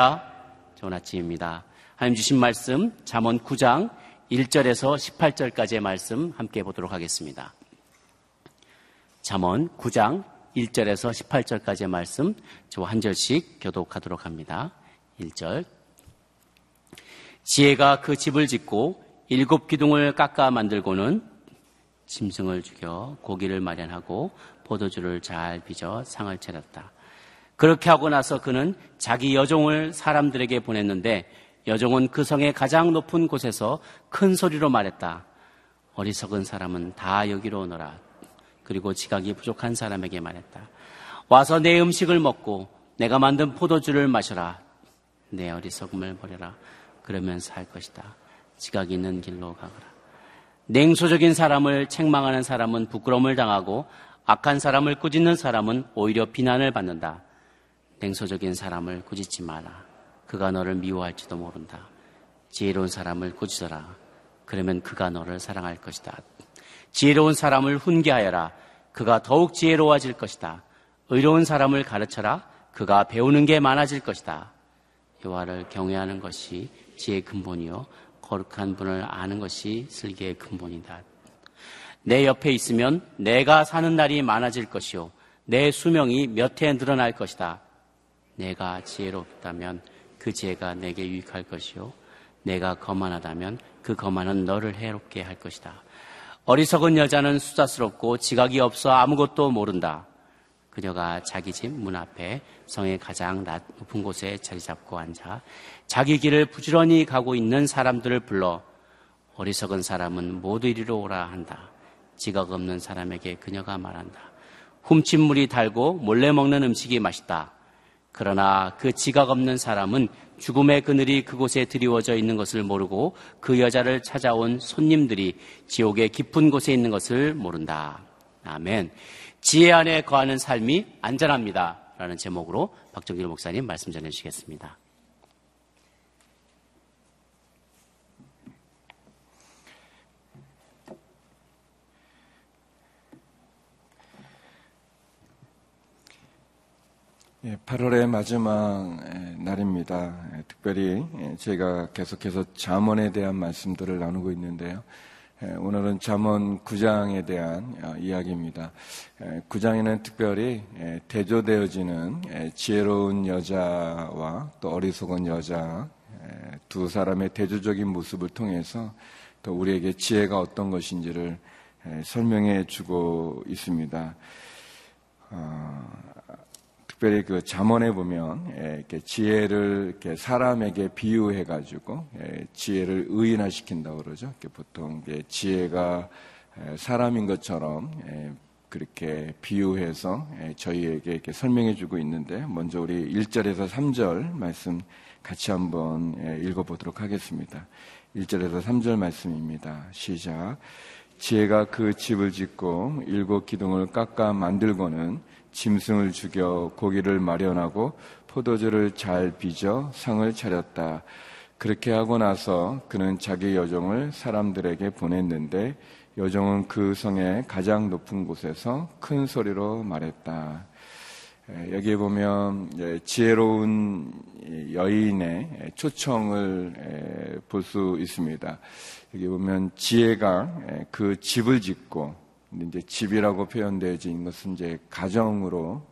할렐루야. 좋은 아침입니다. 하나님 주신 말씀 잠언 9장 1절에서 18절까지의 말씀 함께 보도록 하겠습니다. 잠언 9장 1절에서 18절까지의 말씀 저 한 절씩 교독하도록 합니다. 1절 지혜가 그 집을 짓고 일곱 기둥을 깎아 만들고는 짐승을 죽여 고기를 마련하고 포도주를 잘 빚어 상을 차렸다. 그렇게 하고 나서 그는 자기 여종을 사람들에게 보냈는데 여종은 그 성의 가장 높은 곳에서 큰 소리로 말했다. 어리석은 사람은 다 여기로 오너라. 그리고 지각이 부족한 사람에게 말했다. 와서 내 음식을 먹고 내가 만든 포도주를 마셔라. 내 어리석음을 버려라. 그러면 살 것이다. 지각 있는 길로 가거라. 냉소적인 사람을 책망하는 사람은 부끄러움을 당하고 악한 사람을 꾸짖는 사람은 오히려 비난을 받는다. 냉소적인 사람을 꾸짖지 마라. 그가 너를 미워할지도 모른다. 지혜로운 사람을 꾸짖어라. 그러면 그가 너를 사랑할 것이다. 지혜로운 사람을 훈계하여라. 그가 더욱 지혜로워질 것이다. 의로운 사람을 가르쳐라. 그가 배우는 게 많아질 것이다. 여호와를 경외하는 것이 지혜의 근본이요 거룩한 분을 아는 것이 슬기의 근본이다. 내 옆에 있으면 내가 사는 날이 많아질 것이요 내 수명이 몇 해 늘어날 것이다. 내가 지혜롭다면 그 지혜가 내게 유익할 것이요. 내가 거만하다면 그 거만은 너를 해롭게 할 것이다. 어리석은 여자는 수다스럽고 지각이 없어 아무것도 모른다. 그녀가 자기 집 문 앞에 성의 가장 높은 곳에 자리 잡고 앉아 자기 길을 부지런히 가고 있는 사람들을 불러 어리석은 사람은 모두 이리로 오라 한다. 지각 없는 사람에게 그녀가 말한다. 훔친 물이 달고 몰래 먹는 음식이 맛있다. 그러나 그 지각 없는 사람은 죽음의 그늘이 그곳에 드리워져 있는 것을 모르고 그 여자를 찾아온 손님들이 지옥의 깊은 곳에 있는 것을 모른다. 아멘. 지혜 안에 거하는 삶이 안전합니다. 라는 제목으로 박정길 목사님 말씀 전해주시겠습니다. 8월의 마지막 날입니다. 특별히 제가 계속해서 잠언에 대한 말씀들을 나누고 있는데요. 오늘은 잠언 9장에 대한 어, 이야기입니다. 9장에는 특별히 대조되어지는 지혜로운 여자와 또 어리석은 여자 두 사람의 대조적인 모습을 통해서 또 우리에게 지혜가 어떤 것인지를 설명해 주고 있습니다. 어, 특별히 그 잠언에 보면 예, 이렇게 지혜를 이렇게 사람에게 비유해 가지고 예, 지혜를 의인화시킨다고 그러죠. 이렇게 보통 지혜가 예, 사람인 것처럼 그렇게 비유해서 저희에게 이렇게 설명해 주고 있는데 먼저 우리 1절에서 3절 말씀 같이 한번 읽어 보도록 하겠습니다. 1절에서 3절 말씀입니다. 시작. 지혜가 그 집을 짓고 일곱 기둥을 깎아 만들고는 짐승을 죽여 고기를 마련하고 포도주를 잘 빚어 상을 차렸다. 그렇게 하고 나서 그는 자기 여종을 사람들에게 보냈는데 여종은 그 성의 가장 높은 곳에서 큰 소리로 말했다. 여기에 보면 지혜로운 여인의 초청을 볼 수 있습니다. 여기 보면 지혜가 그 집을 짓고 이제 집이라고 표현되어진 것은 이제 가정으로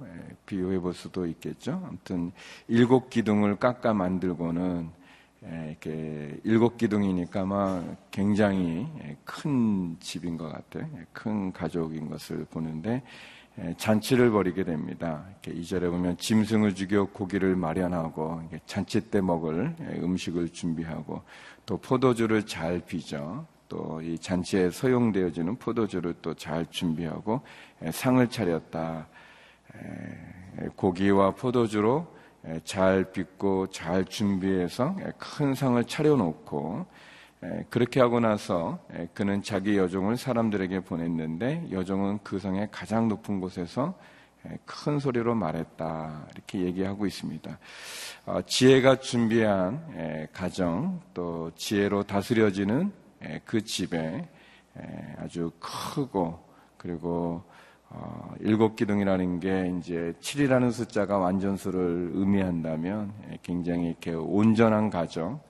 비유해 볼 수도 있겠죠. 아무튼 일곱 기둥을 깎아 만들고는 이렇게 일곱 기둥이니까 아마 굉장히 큰 집인 것 같아요. 큰 가족인 것을 보는데 잔치를 벌이게 됩니다. 이렇게 이절에 보면 짐승을 죽여 고기를 마련하고 잔치 때 먹을 음식을 준비하고 또 포도주를 잘 빚어 또 이 잔치에 소용되어지는 포도주를 또 잘 준비하고 상을 차렸다. 고기와 포도주로 잘 빚고 잘 준비해서 큰 상을 차려놓고 그렇게 하고 나서 그는 자기 여종을 사람들에게 보냈는데 여종은 그 성의 가장 높은 곳에서 큰 소리로 말했다. 이렇게 얘기하고 있습니다. 어, 지혜가 준비한 가정, 또 지혜로 다스려지는 그 집에 아주 크고 그리고 어, 일곱 기둥이라는 게 이제 7이라는 숫자가 완전수를 의미한다면 예, 굉장히 이렇게 온전한 가정,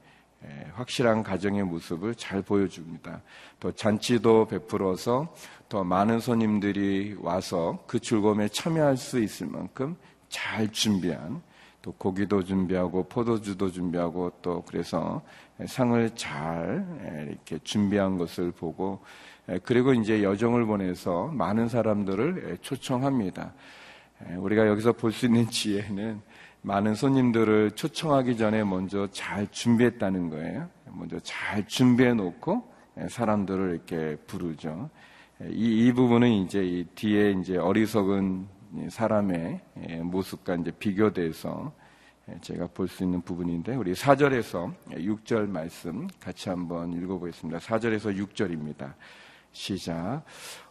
예, 확실한 가정의 모습을 잘 보여줍니다. 또 잔치도 베풀어서 더 많은 손님들이 와서 그 즐거움에 참여할 수 있을 만큼 잘 준비한 또 고기도 준비하고 포도주도 준비하고 또 그래서 상을 잘 예, 이렇게 준비한 것을 보고 예, 그리고 이제 여정을 보내서 많은 사람들을 예, 초청합니다. 예, 우리가 여기서 볼 수 있는 지혜는 많은 손님들을 초청하기 전에 먼저 잘 준비했다는 거예요. 먼저 잘 준비해 놓고 사람들을 이렇게 부르죠. 이, 이 부분은 이제 이 뒤에 이제 어리석은 사람의 모습과 이제 비교돼서 제가 볼 수 있는 부분인데 우리 4절에서 6절 말씀 같이 한번 읽어보겠습니다. 4절에서 6절입니다. 시작.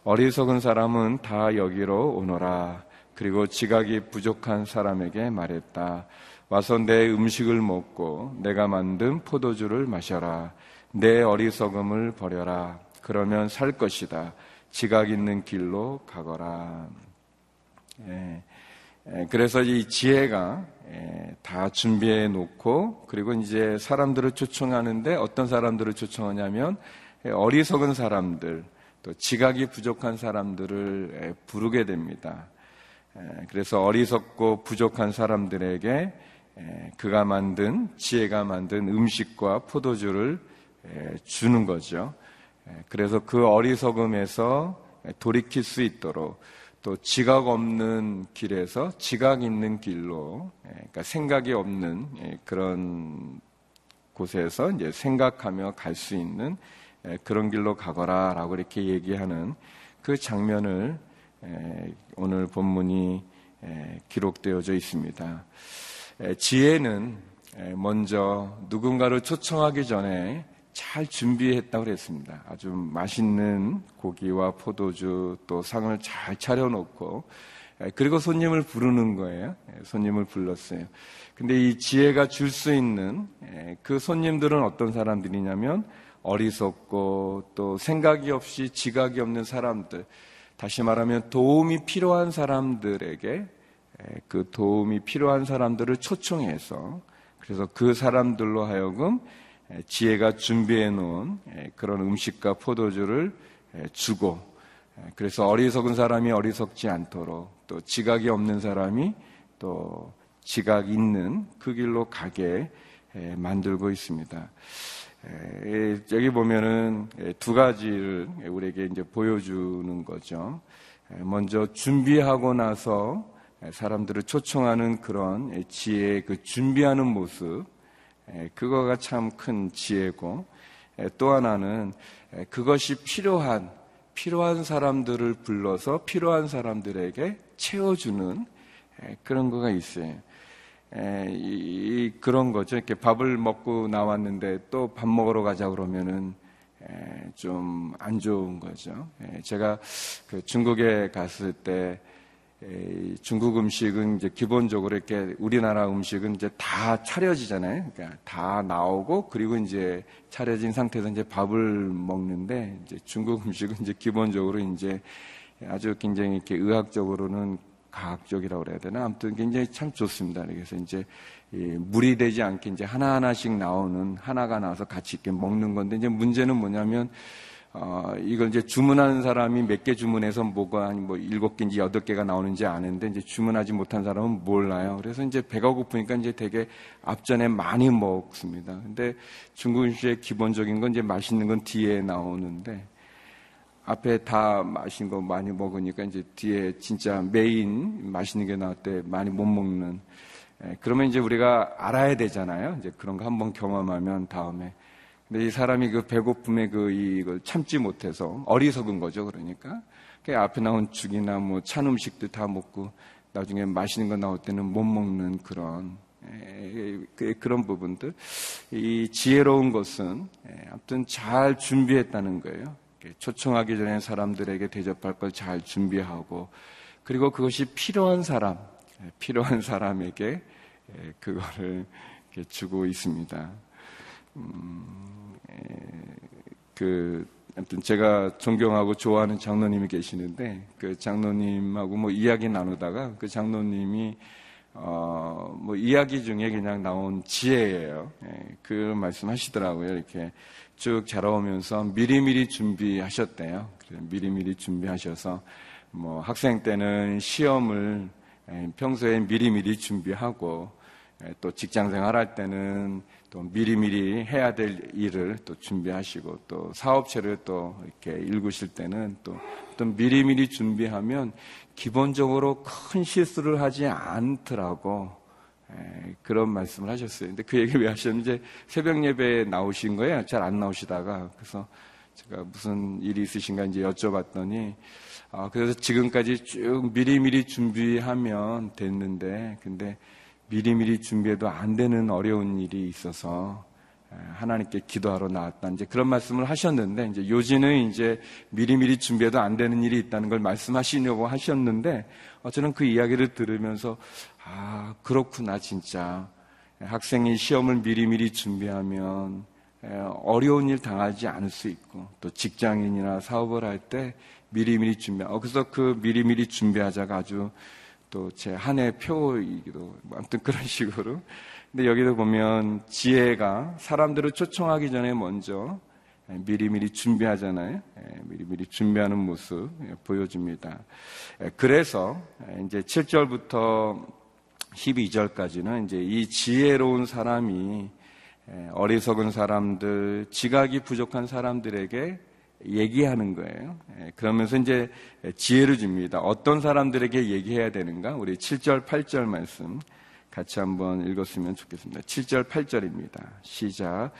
어리석은 사람은 다 여기로 오너라. 그리고 지각이 부족한 사람에게 말했다. 와서 내 음식을 먹고 내가 만든 포도주를 마셔라. 내 어리석음을 버려라. 그러면 살 것이다. 지각 있는 길로 가거라. 예. 예 그래서 이 지혜가 예, 다 준비해 놓고 그리고 이제 사람들을 초청하는데 어떤 사람들을 초청하냐면 예, 어리석은 사람들, 또 지각이 부족한 사람들을 예, 부르게 됩니다. 예, 그래서 어리석고 부족한 사람들에게 그가 만든 지혜가 만든 음식과 포도주를 주는 거죠. 그래서 그 어리석음에서 돌이킬 수 있도록 또 지각 없는 길에서 지각 있는 길로, 그러니까 생각이 없는 그런 곳에서 이제 생각하며 갈 수 있는 그런 길로 가거라 라고 이렇게 얘기하는 그 장면을 오늘 본문이 기록되어져 있습니다. 지혜는 먼저 누군가를 초청하기 전에 잘 준비했다고 그랬습니다. 아주 맛있는 고기와 포도주 또 상을 잘 차려놓고 그리고 손님을 부르는 거예요. 손님을 불렀어요. 근데 이 지혜가 줄 수 있는 그 손님들은 어떤 사람들이냐면 어리석고 또 생각이 없이 지각이 없는 사람들, 다시 말하면 도움이 필요한 사람들에게 그 도움이 필요한 사람들을 초청해서 그래서 그 사람들로 하여금 지혜가 준비해 놓은 그런 음식과 포도주를 주고 그래서 어리석은 사람이 어리석지 않도록 또 지각이 없는 사람이 또 지각 있는 그 길로 가게 만들고 있습니다. 여기 보면은 두 가지를 우리에게 이제 보여주는 거죠. 먼저 준비하고 나서 사람들을 초청하는 그런 지혜의 그 준비하는 모습, 그거가 참 큰 지혜고, 또 하나는 그것이 필요한, 필요한 사람들을 불러서 필요한 사람들에게 채워주는 그런 거가 있어요. 에, 이, 그런 거죠. 이렇게 밥을 먹고 나왔는데 또 밥 먹으러 가자 그러면은 좀 안 좋은 거죠. 에, 제가 그 중국에 갔을 때 에, 중국 음식은 이제 기본적으로 이렇게 우리나라 음식은 이제 다 차려지잖아요. 그러니까 다 나오고 그리고 이제 차려진 상태에서 이제 밥을 먹는데 이제 중국 음식은 이제 기본적으로 이제 아주 굉장히 이렇게 의학적으로는 과학적이라고 그래야 되나 아무튼 굉장히 참 좋습니다. 그래서 이제 물이 되지 않게 이제 하나 하나씩 나오는 하나가 나와서 같이 이렇게 먹는 건데 이제 문제는 뭐냐면 어, 이걸 이제 주문하는 사람이 몇 개 주문해서 뭐가 뭐 일곱 개인지 여덟 개가 나오는지 아는데 이제 주문하지 못한 사람은 몰라요. 그래서 이제 배가 고프니까 이제 되게 앞전에 많이 먹습니다. 근데 중국 음식의 기본적인 건 이제 맛있는 건 뒤에 나오는데 앞에 다 맛있는 거 많이 먹으니까 이제 뒤에 진짜 메인 맛있는 게 나올 때 많이 못 먹는. 예, 그러면 이제 우리가 알아야 되잖아요. 이제 그런 거 한번 경험하면 다음에. 근데 이 사람이 그 배고픔에 그 이걸 참지 못해서 어리석은 거죠. 그러니까. 그 앞에 나온 죽이나 뭐 찬 음식도 다 먹고 나중에 맛있는 거 나올 때는 못 먹는 그런 그런 부분들. 이 지혜로운 것은 예, 아무튼 잘 준비했다는 거예요. 초청하기 전에 사람들에게 대접할 걸 잘 준비하고 그리고 그것이 필요한 사람, 예, 필요한 사람에게 예, 그거를 주고 있습니다. 음, 예, 그 아무튼 제가 존경하고 좋아하는 장로님이 계시는데 그 장로님하고 뭐 이야기 나누다가 그 장로님이 어, 뭐 이야기 중에 그냥 나온 지혜예요. 예, 그 말씀하시더라고요. 이렇게 쭉 자라오면서 미리미리 준비하셨대요. 미리미리 준비하셔서 뭐 학생 때는 시험을 예, 평소에 미리미리 준비하고 예, 또 직장 생활 할 때는 또 미리미리 해야 될 일을 또 준비하시고 또 사업체를 또 이렇게 읽으실 때는 또, 또 미리미리 준비하면 기본적으로 큰 실수를 하지 않더라고. 에, 그런 말씀을 하셨어요. 근데 그 얘기 왜 하셨는지 새벽 예배에 나오신 거예요. 잘 안 나오시다가. 그래서 제가 무슨 일이 있으신가 이제 여쭤봤더니 아, 그래서 지금까지 쭉 미리미리 준비하면 됐는데 근데 미리미리 준비해도 안 되는 어려운 일이 있어서 하나님께 기도하러 나왔다. 이제 그런 말씀을 하셨는데, 이제 요지는 이제 미리미리 준비해도 안 되는 일이 있다는 걸 말씀하시려고 하셨는데, 어, 저는 그 이야기를 들으면서, 아, 그렇구나, 진짜. 학생이 시험을 미리미리 준비하면, 어려운 일 당하지 않을 수 있고, 또 직장인이나 사업을 할 때 미리미리 준비, 어, 그래서 그 미리미리 준비하자가 아주 또 제 한 해 표이기도 아무튼 그런 식으로. 근데 여기도 보면 지혜가 사람들을 초청하기 전에 먼저 미리미리 준비하잖아요. 예, 미리미리 준비하는 모습 예, 보여줍니다. 예, 그래서 이제 7절부터 12절까지는 이제 이 지혜로운 사람이 어리석은 사람들, 지각이 부족한 사람들에게 얘기하는 거예요. 예, 그러면서 이제 지혜를 줍니다. 어떤 사람들에게 얘기해야 되는가? 우리 7절, 8절 말씀 같이 한번 읽었으면 좋겠습니다. 7절, 8절입니다. 시작.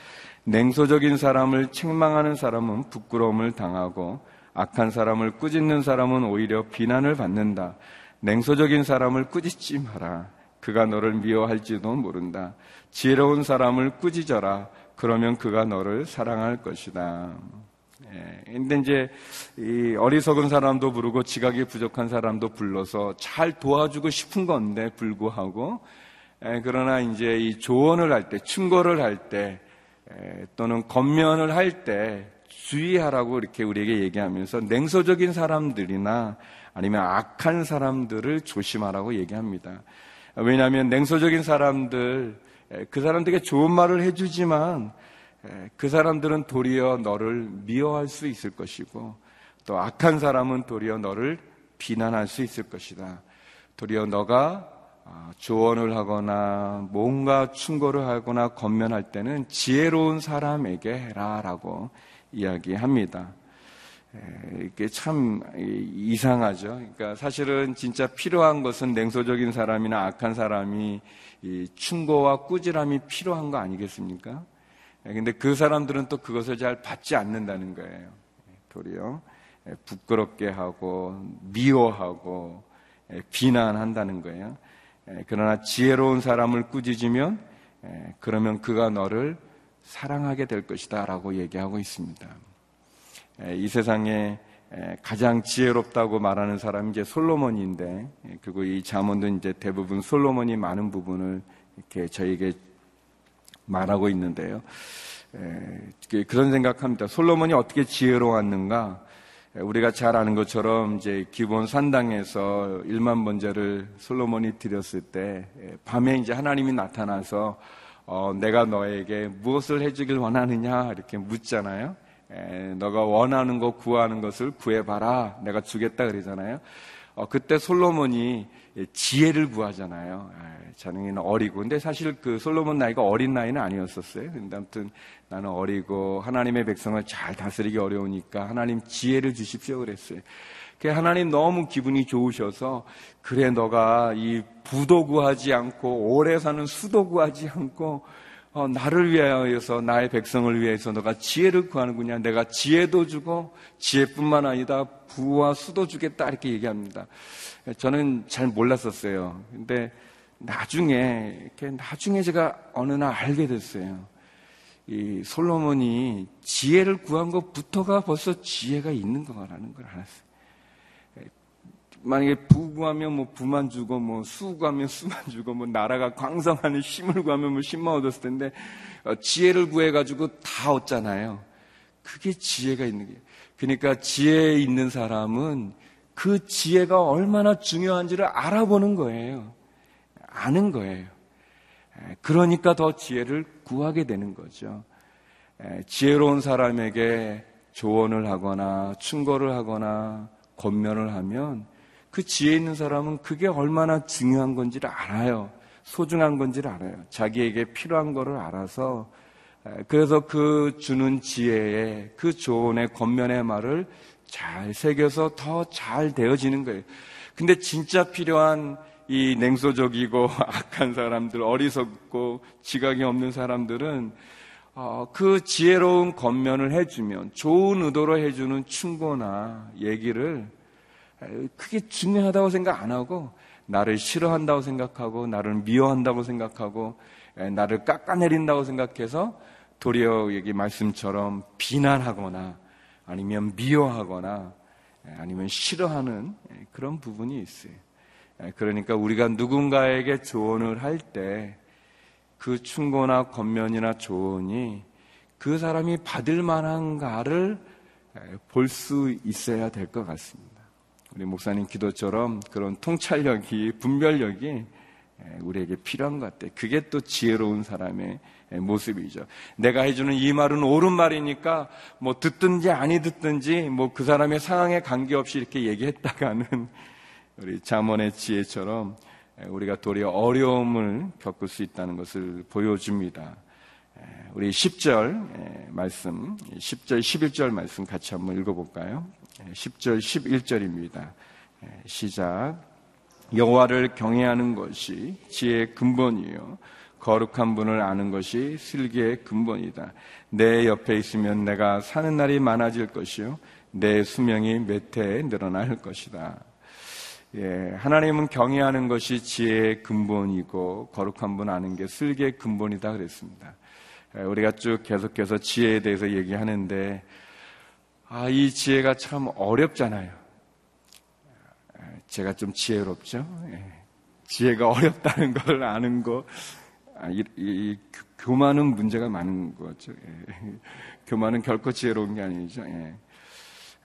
냉소적인 사람을 책망하는 사람은 부끄러움을 당하고 악한 사람을 꾸짖는 사람은 오히려 비난을 받는다. 냉소적인 사람을 꾸짖지 마라. 그가 너를 미워할지도 모른다. 지혜로운 사람을 꾸짖어라. 그러면 그가 너를 사랑할 것이다. 예, 근데 이제 이 어리석은 사람도 부르고 지각이 부족한 사람도 불러서 잘 도와주고 싶은 건데 불구하고 예, 그러나 이제 이 조언을 할 때, 충고를 할 때, 예, 또는 겉면을 할 때 주의하라고 이렇게 우리에게 얘기하면서 냉소적인 사람들이나 아니면 악한 사람들을 조심하라고 얘기합니다. 왜냐하면 냉소적인 사람들, 예, 그 사람들에게 좋은 말을 해주지만 그 사람들은 도리어 너를 미워할 수 있을 것이고 또 악한 사람은 도리어 너를 비난할 수 있을 것이다. 도리어 너가 아, 조언을 하거나 뭔가 충고를 하거나 건면할 때는 지혜로운 사람에게 해라라고 이야기합니다. 이게 참 이상하죠. 그러니까 사실은 진짜 필요한 것은 냉소적인 사람이나 악한 사람이 충고와 꾸지람이 필요한 거 아니겠습니까? 예, 근데 그 사람들은 또 그것을 잘 받지 않는다는 거예요. 예, 도리어 예, 부끄럽게 하고 미워하고 비난한다는 거예요. 그러나 지혜로운 사람을 꾸짖으면 그러면 그가 너를 사랑하게 될 것이다라고 얘기하고 있습니다. 이 세상에 가장 지혜롭다고 말하는 사람이 이제 솔로몬인데 그리고 이 잠언도 이제 대부분 솔로몬이 많은 부분을 이렇게 저에게 말하고 있는데요. 에, 그런 생각합니다. 솔로몬이 어떻게 지혜로웠는가? 우리가 잘 아는 것처럼 이제 기본 산당에서 1만 번제를 솔로몬이 드렸을 때 밤에 이제 하나님이 나타나서 어, 내가 너에게 무엇을 해주길 원하느냐 이렇게 묻잖아요. 에, 너가 원하는 거 구하는 것을 구해봐라. 내가 주겠다 그러잖아요. 어, 그때 솔로몬이 지혜를 구하잖아요. 자능이는 어리고. 근데 사실 그 솔로몬 나이가 어린 나이는 아니었었어요. 근데 아무튼 나는 어리고 하나님의 백성을 잘 다스리기 어려우니까 하나님 지혜를 주십시오 그랬어요. 하나님 너무 기분이 좋으셔서 그래 너가 이 부도 구하지 않고 오래 사는 수도 구하지 않고 어, 나를 위하여서 나의 백성을 위해서 너가 지혜를 구하는구냐. 내가 지혜도 주고 지혜뿐만 아니다 부와 수도 주겠다 이렇게 얘기합니다. 저는 잘 몰랐었어요. 근데 나중에 이렇게 나중에 제가 어느 날 알게 됐어요. 이 솔로몬이 지혜를 구한 것부터가 벌써 지혜가 있는 거라는 걸 알았어요. 만약에 부 구하면 뭐 부만 주고 뭐 수 구하면 수만 주고 뭐 나라가 광성하는 힘을 구하면 뭐 힘만 얻었을 텐데 어, 지혜를 구해 가지고 다 얻잖아요. 그게 지혜가 있는 거예요. 그러니까 지혜 있는 사람은 그 지혜가 얼마나 중요한지를 알아보는 거예요. 아는 거예요. 그러니까 더 지혜를 구하게 되는 거죠. 지혜로운 사람에게 조언을 하거나 충고를 하거나 권면을 하면 그 지혜 있는 사람은 그게 얼마나 중요한 건지를 알아요. 소중한 건지를 알아요. 자기에게 필요한 거를 알아서 그래서 그 주는 지혜에 그 조언의 겉면의 말을 잘 새겨서 더 잘 되어지는 거예요. 근데 진짜 필요한 이 냉소적이고 악한 사람들, 어리석고 지각이 없는 사람들은 어, 그 지혜로운 겉면을 해주면 좋은 의도로 해주는 충고나 얘기를 크게 중요하다고 생각 안 하고 나를 싫어한다고 생각하고 나를 미워한다고 생각하고 나를 깎아내린다고 생각해서 도리어 여기 말씀처럼 비난하거나 아니면 미워하거나 아니면 싫어하는 그런 부분이 있어요. 그러니까 우리가 누군가에게 조언을 할 때 그 충고나 겉면이나 조언이 그 사람이 받을 만한가를 볼 수 있어야 될 것 같습니다. 우리 목사님 기도처럼 그런 통찰력이, 분별력이 우리에게 필요한 것 같아요. 그게 또 지혜로운 사람의 모습이죠. 내가 해주는 이 말은 옳은 말이니까 뭐 듣든지 아니 듣든지 뭐 그 사람의 상황에 관계없이 이렇게 얘기했다가는 우리 자문의 지혜처럼 우리가 도리어 어려움을 겪을 수 있다는 것을 보여줍니다. 우리 10절 말씀, 10절, 11절 말씀 같이 한번 읽어볼까요? 10절, 11절입니다. 시작. 여호와를 경외하는 것이 지혜의 근본이요. 거룩한 분을 아는 것이 슬기의 근본이다. 내 옆에 있으면 내가 사는 날이 많아질 것이요. 내 수명이 몇 해에 늘어날 것이다. 예, 하나님은 경외하는 것이 지혜의 근본이고 거룩한 분 아는 게 슬기의 근본이다 그랬습니다. 예, 우리가 쭉 계속해서 지혜에 대해서 얘기하는데 아, 이 지혜가 참 어렵잖아요. 예, 제가 좀 지혜롭죠? 예, 지혜가 어렵다는 걸 아는 거 아, 이, 이, 교만은 문제가 많은 거죠. 예. 교만은 결코 지혜로운 게 아니죠. 예.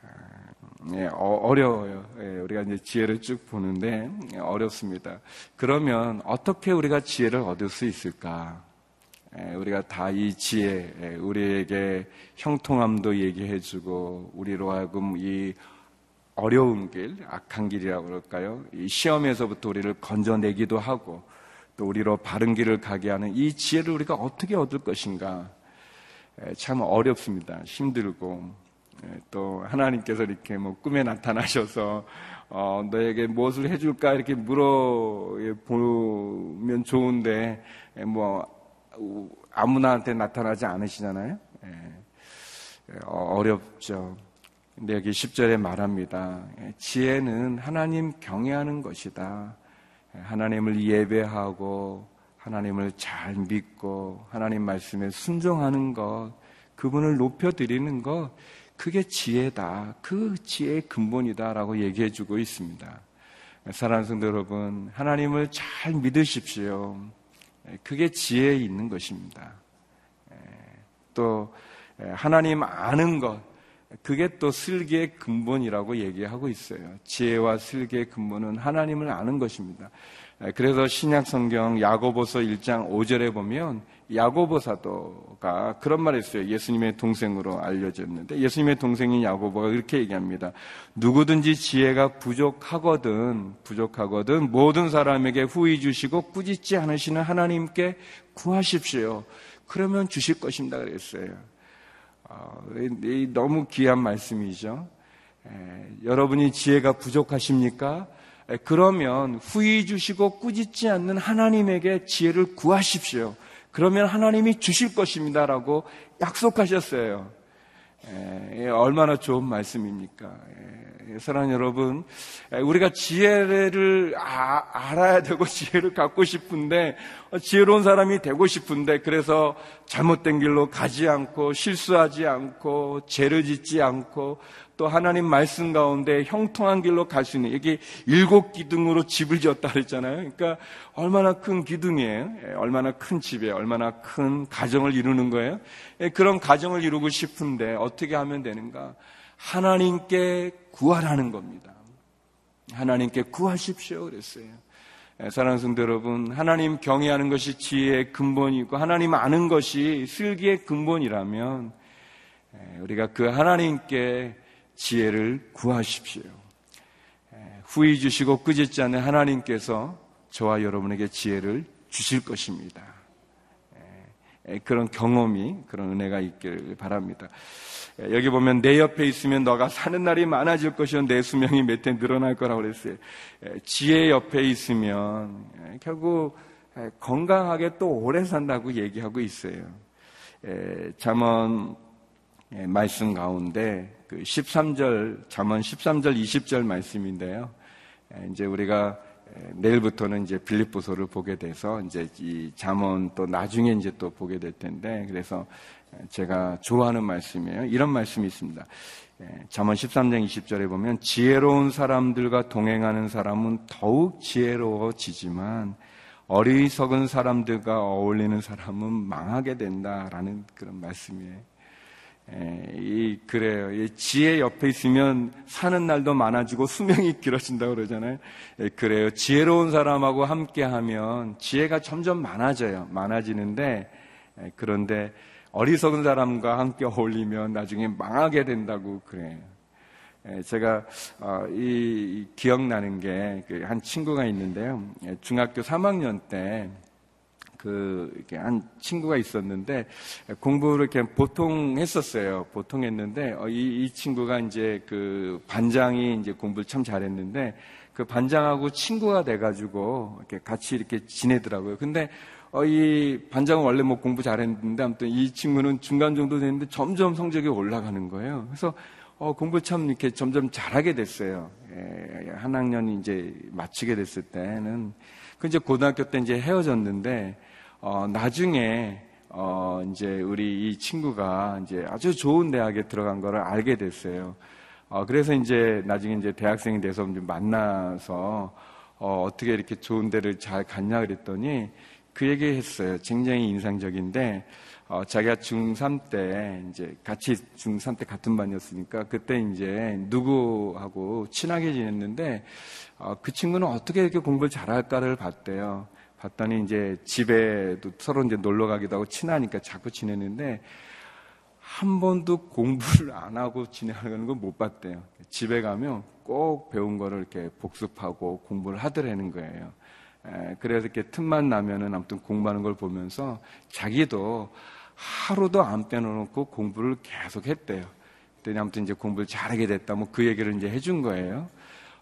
아, 예, 어, 려워요 예, 우리가 이제 지혜를 쭉 보는데 예, 어렵습니다. 그러면 어떻게 우리가 지혜를 얻을 수 있을까? 예, 우리가 다 이 지혜, 예, 우리에게 형통함도 얘기해주고 우리로 하여금 이 어려운 길, 악한 길이라고 그럴까요? 이 시험에서부터 우리를 건져내기도 하고 또 우리로 바른 길을 가게 하는 이 지혜를 우리가 어떻게 얻을 것인가 참 어렵습니다. 힘들고 또 하나님께서 이렇게 뭐 꿈에 나타나셔서 어, 너에게 무엇을 해줄까 이렇게 물어보면 좋은데 뭐 아무나한테 나타나지 않으시잖아요. 어, 어렵죠. 근데 여기 10절에 말합니다. 지혜는 하나님 경외하는 것이다. 하나님을 예배하고 하나님을 잘 믿고 하나님 말씀에 순종하는 것, 그분을 높여드리는 것, 그게 지혜다. 그 지혜의 근본이다라고 얘기해 주고 있습니다. 사랑하는 성도 여러분, 하나님을 잘 믿으십시오. 그게 지혜에 있는 것입니다. 또 하나님 아는 것, 그게 또 슬기의 근본이라고 얘기하고 있어요. 지혜와 슬기의 근본은 하나님을 아는 것입니다. 그래서 신약 성경 야고보서 1장 5절에 보면 야고보 사도가 그런 말을 했어요. 예수님의 동생으로 알려졌는데 예수님의 동생인 야고보가 이렇게 얘기합니다. 누구든지 지혜가 부족하거든 부족하거든 모든 사람에게 후히 주시고 꾸짖지 않으시는 하나님께 구하십시오. 그러면 주실 것입니다 그랬어요. 어, 너무 귀한 말씀이죠. 여러분이 지혜가 부족하십니까? 그러면 후히 주시고 꾸짖지 않는 하나님에게 지혜를 구하십시오. 그러면 하나님이 주실 것입니다라고 약속하셨어요. 얼마나 좋은 말씀입니까? 사랑하는 여러분, 우리가 지혜를 아, 알아야 되고 지혜를 갖고 싶은데 어, 지혜로운 사람이 되고 싶은데 그래서 잘못된 길로 가지 않고 실수하지 않고 죄를 짓지 않고 또 하나님 말씀 가운데 형통한 길로 갈 수 있는 여기 일곱 기둥으로 집을 지었다 그랬잖아요. 그러니까 얼마나 큰 기둥이에요. 예, 얼마나 큰 집에 얼마나 큰 가정을 이루는 거예요. 예, 그런 가정을 이루고 싶은데 어떻게 하면 되는가? 하나님께 구하라는 겁니다. 하나님께 구하십시오 그랬어요. 예, 사랑하는 성도 여러분, 하나님 경외하는 것이 지혜의 근본이고 하나님 아는 것이 슬기의 근본이라면 우리가 그 하나님께 지혜를 구하십시오. 후이 주시고 끄짓지 않는 하나님께서 저와 여러분에게 지혜를 주실 것입니다. 그런 경험이, 그런 은혜가 있기를 바랍니다. 여기 보면 내 옆에 있으면 너가 사는 날이 많아질 것이요. 내 수명이 몇 해 늘어날 거라고 그랬어요. 지혜 옆에 있으면 결국 건강하게 또 오래 산다고 얘기하고 있어요. 잠언 말씀 가운데 그 13절, 잠언 13절, 20절 말씀인데요. 이제 우리가 내일부터는 이제 빌립보서를 보게 돼서 이제 이 잠언 또 나중에 이제 또 보게 될 텐데 그래서 제가 좋아하는 말씀이에요. 이런 말씀이 있습니다. 잠언 13장 20절에 보면 지혜로운 사람들과 동행하는 사람은 더욱 지혜로워지지만 어리석은 사람들과 어울리는 사람은 망하게 된다라는 그런 말씀이에요. 예, 이 그래요. 이 지혜 옆에 있으면 사는 날도 많아지고 수명이 길어진다고 그러잖아요. 예, 그래요. 지혜로운 사람하고 함께하면 지혜가 점점 많아져요. 많아지는데 예, 그런데 어리석은 사람과 함께 어울리면 나중에 망하게 된다고 그래요. 제가 어, 이 기억나는 게 한 친구가 있는데요. 중학교 3학년 때 그 이렇게 한 친구가 있었는데 공부를 이렇게 보통 했었어요. 보통 했는데 어, 이, 이 친구가 이제 그 반장이 이제 공부를 참 잘했는데 그 반장하고 친구가 돼가지고 이렇게 같이 이렇게 지내더라고요. 근데 어, 이 반장은 원래 뭐 공부 잘했는데 아무튼 이 친구는 중간 정도 됐는데 점점 성적이 올라가는 거예요. 그래서 어, 공부 참 이렇게 점점 잘하게 됐어요. 예, 한 학년 이제 마치게 됐을 때는 그 이제 고등학교 때 이제 헤어졌는데 어, 나중에 어, 이제 우리 이 친구가 이제 아주 좋은 대학에 들어간 거를 알게 됐어요. 어, 그래서 이제 나중에 이제 대학생이 돼서 만나서 어, 어떻게 이렇게 좋은 데를 잘 갔냐 그랬더니 그 얘기 했어요. 굉장히 인상적인데 어, 자기가 중3 때 이제 같이 중3 때 같은 반이었으니까 그때 이제 누구하고 친하게 지냈는데 어, 그 친구는 어떻게 이렇게 공부를 잘할까를 봤대요. 봤더니 이제 집에도 서로 이제 놀러 가기도 하고 친하니까 자꾸 지냈는데 한 번도 공부를 안 하고 지내는 걸 못 봤대요. 집에 가면 꼭 배운 거를 이렇게 복습하고 공부를 하더라는 거예요. 에, 그래서 이렇게 틈만 나면은 아무튼 공부하는 걸 보면서 자기도 하루도 안 빼놓고 공부를 계속 했대요. 그랬더니 아무튼 이제 공부를 잘하게 됐다. 뭐 그 얘기를 이제 해준 거예요.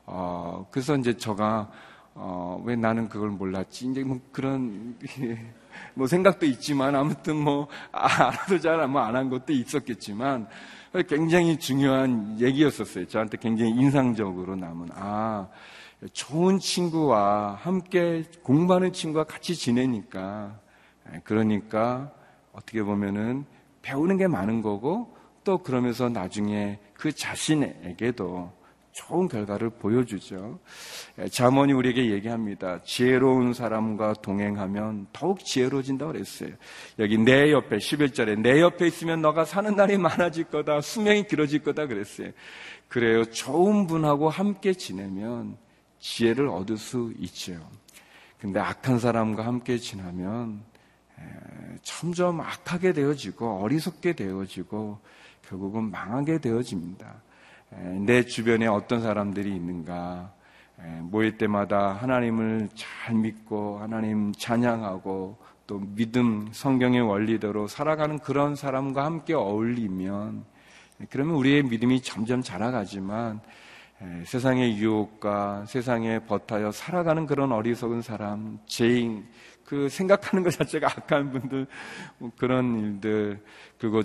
어, 그래서 이제 저가 어, 왜 나는 그걸 몰랐지? 이제 뭐 그런, 뭐 생각도 있지만 아무튼 뭐, 알아도 잘뭐안한 것도 있었겠지만 굉장히 중요한 얘기였었어요. 저한테 굉장히 인상적으로 남은, 아, 좋은 친구와 함께 공부하는 친구와 같이 지내니까, 그러니까 어떻게 보면은 배우는 게 많은 거고 또 그러면서 나중에 그 자신에게도 좋은 결과를 보여주죠. 예, 자문이 우리에게 얘기합니다. 지혜로운 사람과 동행하면 더욱 지혜로워진다고 그랬어요. 여기 내 옆에 11절에 내 옆에 있으면 너가 사는 날이 많아질 거다. 수명이 길어질 거다 그랬어요. 그래요. 좋은 분하고 함께 지내면 지혜를 얻을 수 있죠. 근데 악한 사람과 함께 지나면 예, 점점 악하게 되어지고 어리석게 되어지고 결국은 망하게 되어집니다. 내 주변에 어떤 사람들이 있는가. 모일 때마다 하나님을 잘 믿고 하나님 찬양하고 또 믿음 성경의 원리대로 살아가는 그런 사람과 함께 어울리면 그러면 우리의 믿음이 점점 자라가지만 세상의 유혹과 세상에 버타여 살아가는 그런 어리석은 사람, 죄인, 그 생각하는 것 자체가 악한 분들, 뭐 그런 일들, 그리고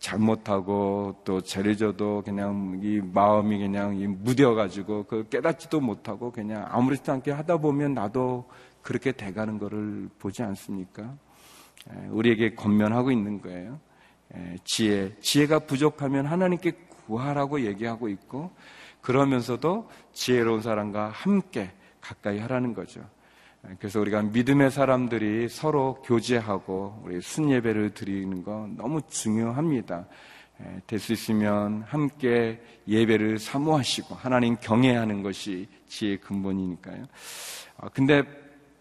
잘못하고 또 죄를 그냥 이 마음이 그냥 무뎌가지고 그 깨닫지도 못하고 그냥 아무렇지도 않게 하다 보면 나도 그렇게 돼가는 것을 보지 않습니까? 우리에게 권면하고 있는 거예요. 지혜. 지혜가 부족하면 하나님께 구하라고 얘기하고 있고 그러면서도 지혜로운 사람과 함께 가까이 하라는 거죠. 그래서 우리가 믿음의 사람들이 서로 교제하고 우리 순예배를 드리는 거 너무 중요합니다. 될 수 있으면 함께 예배를 사모하시고 하나님 경외하는 것이 지혜의 근본이니까요. 아, 근데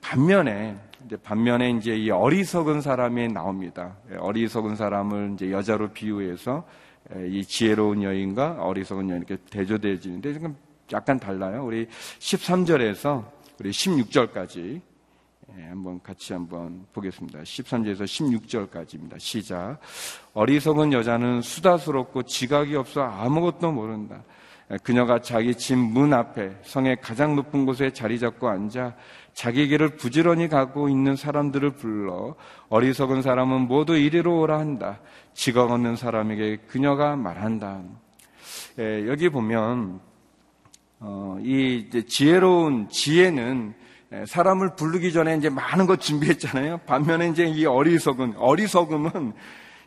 반면에 이제 반면에 이제 이 어리석은 사람이 나옵니다. 어리석은 사람을 이제 여자로 비유해서 이 지혜로운 여인과 어리석은 여인 이렇게 대조되어지는데 지금 약간 달라요. 우리 13절에서 우리 16절까지 예, 한번 같이 한번 보겠습니다. 13절에서 16절까지입니다. 시작. 어리석은 여자는 수다스럽고 지각이 없어 아무것도 모른다. 예, 그녀가 자기 집 문 앞에 성의 가장 높은 곳에 자리 잡고 앉아 자기 길을 부지런히 가고 있는 사람들을 불러 어리석은 사람은 모두 이리로 오라 한다. 지각 없는 사람에게 그녀가 말한다. 예, 여기 보면 어, 이 지혜로운 지혜는 사람을 부르기 전에 이제 많은 것 준비했잖아요. 반면에 이제 이 어리석은 어리석음은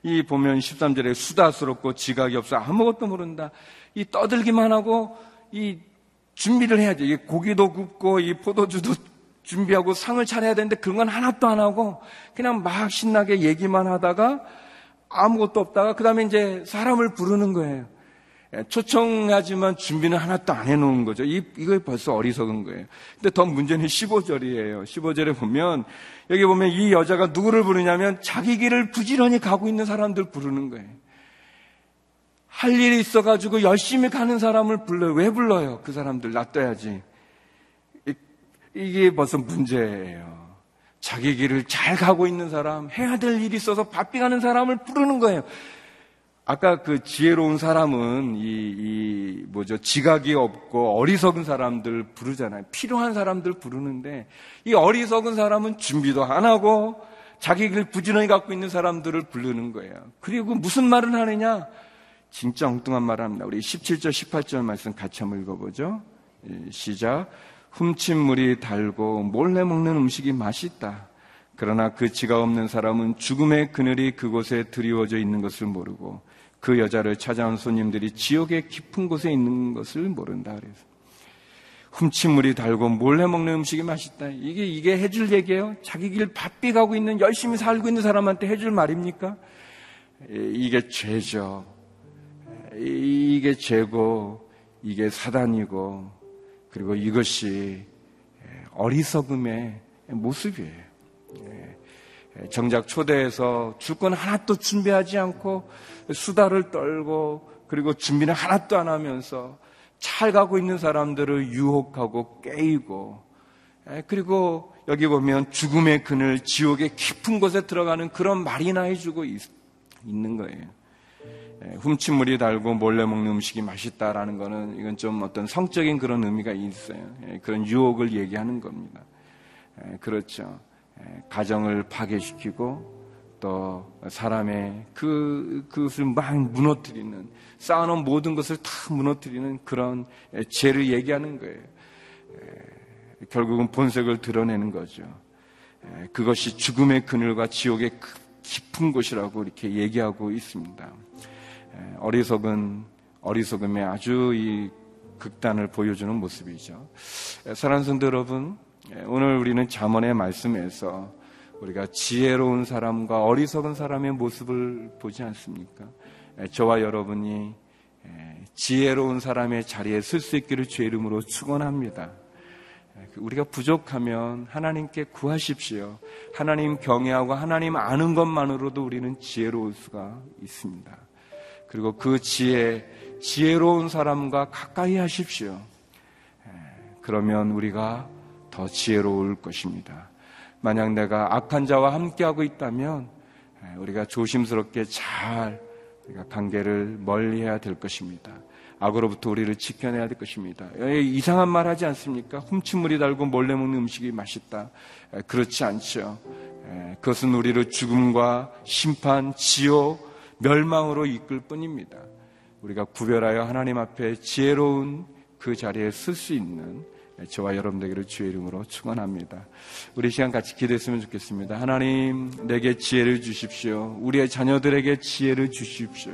이 보면 13절에 수다스럽고 지각이 없어 아무것도 모른다. 이 떠들기만 하고 이 준비를 해야죠. 이 고기도 굽고 이 포도주도 준비하고 상을 차려야 되는데 그런 건 하나도 안 하고 그냥 막 신나게 얘기만 하다가 아무것도 없다가 그 다음에 이제 사람을 부르는 거예요. 예, 초청하지만 준비는 하나도 안 해놓은 거죠. 이, 이거 벌써 어리석은 거예요. 근데 더 문제는 15절이에요. 15절에 보면, 여기 보면 이 여자가 누구를 부르냐면 자기 길을 부지런히 가고 있는 사람들 부르는 거예요. 할 일이 있어가지고 열심히 가는 사람을 불러요. 왜 불러요? 그 사람들 놔둬야지. 이게 벌써 문제예요. 자기 길을 잘 가고 있는 사람, 해야 될 일이 있어서 바삐 가는 사람을 부르는 거예요. 아까 그 지혜로운 사람은 이, 이, 뭐죠, 지각이 없고 어리석은 사람들 부르잖아요. 필요한 사람들 부르는데 이 어리석은 사람은 준비도 안 하고 자기 길 부지런히 갖고 있는 사람들을 부르는 거예요. 그리고 무슨 말을 하느냐? 진짜 엉뚱한 말을 합니다. 우리 17절, 18절 말씀 같이 한번 읽어보죠. 예, 시작. 훔친 물이 달고 몰래 먹는 음식이 맛있다. 그러나 그 지가 없는 사람은 죽음의 그늘이 그곳에 드리워져 있는 것을 모르고 그 여자를 찾아온 손님들이 지옥의 깊은 곳에 있는 것을 모른다. 그래서 훔친 물이 달고 몰래 먹는 음식이 맛있다. 이게 이게 해줄 얘기예요. 자기 길 바삐 가고 있는 열심히 살고 있는 사람한테 해줄 말입니까? 이게 죄죠. 이게 죄고 이게 사단이고 그리고 이것이 어리석음의 모습이에요. 정작 초대해서 줄 건 하나도 준비하지 않고 수다를 떨고 그리고 준비는 하나도 안 하면서 잘 가고 있는 사람들을 유혹하고 깨이고 그리고 여기 보면 죽음의 그늘 지옥의 깊은 곳에 들어가는 그런 말이나 해주고 있, 는 거예요. 훔친 물이 달고 몰래 먹는 음식이 맛있다라는 거는 이건 좀 어떤 성적인 그런 의미가 있어요. 그런 유혹을 얘기하는 겁니다. 그렇죠. 가정을 파괴시키고 또 사람의 그, 그것을 막 무너뜨리는, 쌓아놓은 모든 것을 다 무너뜨리는 그런 죄를 얘기하는 거예요. 결국은 본색을 드러내는 거죠. 그것이 죽음의 그늘과 지옥의 깊은 곳이라고 이렇게 얘기하고 있습니다. 어리석은, 어리석음의 아주 이 극단을 보여주는 모습이죠. 사랑하는 성도 여러분, 오늘 우리는 잠언의 말씀에서 우리가 지혜로운 사람과 어리석은 사람의 모습을 보지 않습니까? 저와 여러분이 지혜로운 사람의 자리에 쓸수 있기를 주의 이름으로 축원합니다. 우리가 부족하면 하나님께 구하십시오. 하나님 경외하고 하나님 아는 것만으로도 우리는 지혜로울 수가 있습니다. 그리고 그 지혜, 지혜로운 사람과 가까이 하십시오. 그러면 우리가 더 지혜로울 것입니다. 만약 내가 악한 자와 함께하고 있다면 우리가 조심스럽게 잘 관계를 멀리해야 될 것입니다. 악으로부터 우리를 지켜내야 될 것입니다. 이상한 말 하지 않습니까? 훔친물이 달고 몰래 먹는 음식이 맛있다. 그렇지 않죠. 그것은 우리를 죽음과 심판, 지옥, 멸망으로 이끌 뿐입니다. 우리가 구별하여 하나님 앞에 지혜로운 그 자리에 쓸 수 있는 저와 여러분들에게를 주의 이름으로 축원합니다. 우리 시간 같이 기도했으면 좋겠습니다. 하나님 내게 지혜를 주십시오. 우리의 자녀들에게 지혜를 주십시오.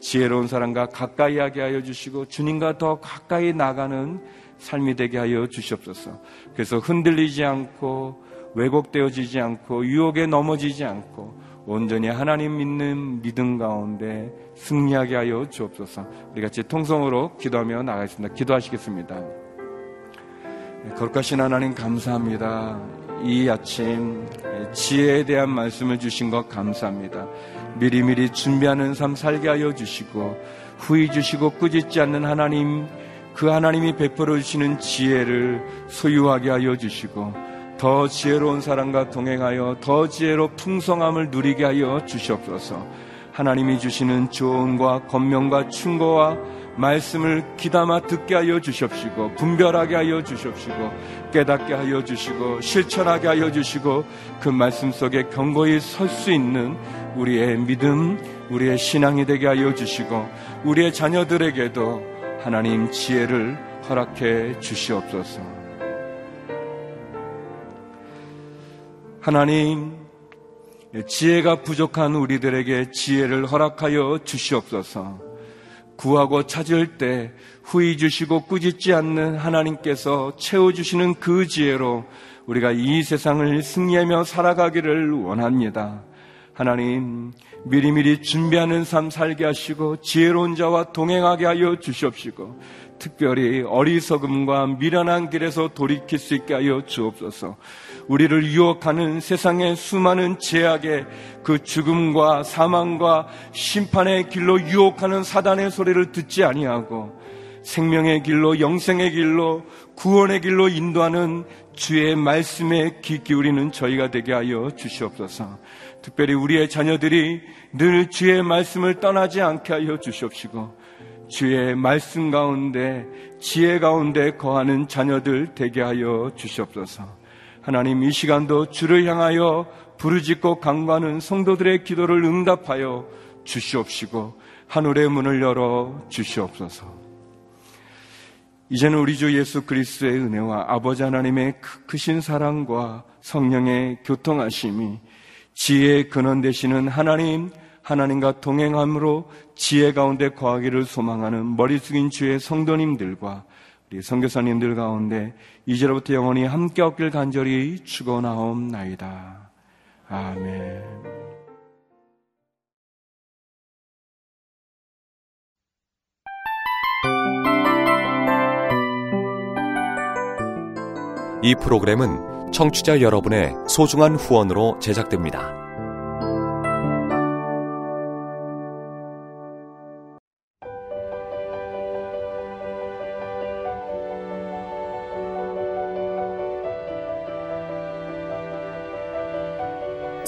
지혜로운 사람과 가까이 하게 하여 주시고 주님과 더 가까이 나가는 삶이 되게 하여 주시옵소서. 그래서 흔들리지 않고 왜곡되어지지 않고 유혹에 넘어지지 않고 온전히 하나님 믿는 믿음 가운데 승리하게 하여 주옵소서. 우리 같이 통성으로 기도하며 나가겠습니다. 기도하시겠습니다. 네, 거룩하신 하나님 감사합니다. 이 아침 지혜에 대한 말씀을 주신 것 감사합니다. 미리미리 준비하는 삶 살게 하여 주시고 후이 주시고 꾸짖지 않는 하나님 그 하나님이 베풀어 주시는 지혜를 소유하게 하여 주시고 더 지혜로운 사람과 동행하여 더 지혜로 풍성함을 누리게 하여 주시옵소서. 하나님이 주시는 조언과 권명과 충고와 말씀을 귀담아 듣게 하여 주십시고 분별하게 하여 주십시고 깨닫게 하여 주시고 실천하게 하여 주시고 그 말씀 속에 경고히 설 수 있는 우리의 믿음, 우리의 신앙이 되게 하여 주시고 우리의 자녀들에게도 하나님 지혜를 허락해 주시옵소서. 하나님, 지혜가 부족한 우리들에게 지혜를 허락하여 주시옵소서. 구하고 찾을 때 후이 주시고 꾸짖지 않는 하나님께서 채워주시는 그 지혜로 우리가 이 세상을 승리하며 살아가기를 원합니다. 하나님, 미리미리 준비하는 삶 살게 하시고 지혜로운 자와 동행하게 하여 주시옵시고 특별히 어리석음과 미련한 길에서 돌이킬 수 있게 하여 주옵소서. 우리를 유혹하는 세상의 수많은 제약의 그 죽음과 사망과 심판의 길로 유혹하는 사단의 소리를 듣지 아니하고 생명의 길로 영생의 길로 구원의 길로 인도하는 주의 말씀에 귀 기울이는 저희가 되게 하여 주시옵소서. 특별히 우리의 자녀들이 늘 주의 말씀을 떠나지 않게 하여 주시옵시고 주의 말씀 가운데 지혜 가운데 거하는 자녀들 되게 하여 주시옵소서. 하나님 이 시간도 주를 향하여 부르짖고 강구하는 성도들의 기도를 응답하여 주시옵시고 하늘의 문을 열어 주시옵소서. 이제는 우리 주 예수 그리스도의 은혜와 아버지 하나님의 크신 사랑과 성령의 교통하심이 지혜의 근원 되시는 하나님, 하나님과 동행함으로 지혜 가운데 거하기를 소망하는 머리 숙인 주의 성도님들과 우리 선교사님들 가운데 이제로부터 영원히 함께 없길 간절히 축원하옵나이다. 아멘. 이 프로그램은 청취자 여러분의 소중한 후원으로 제작됩니다.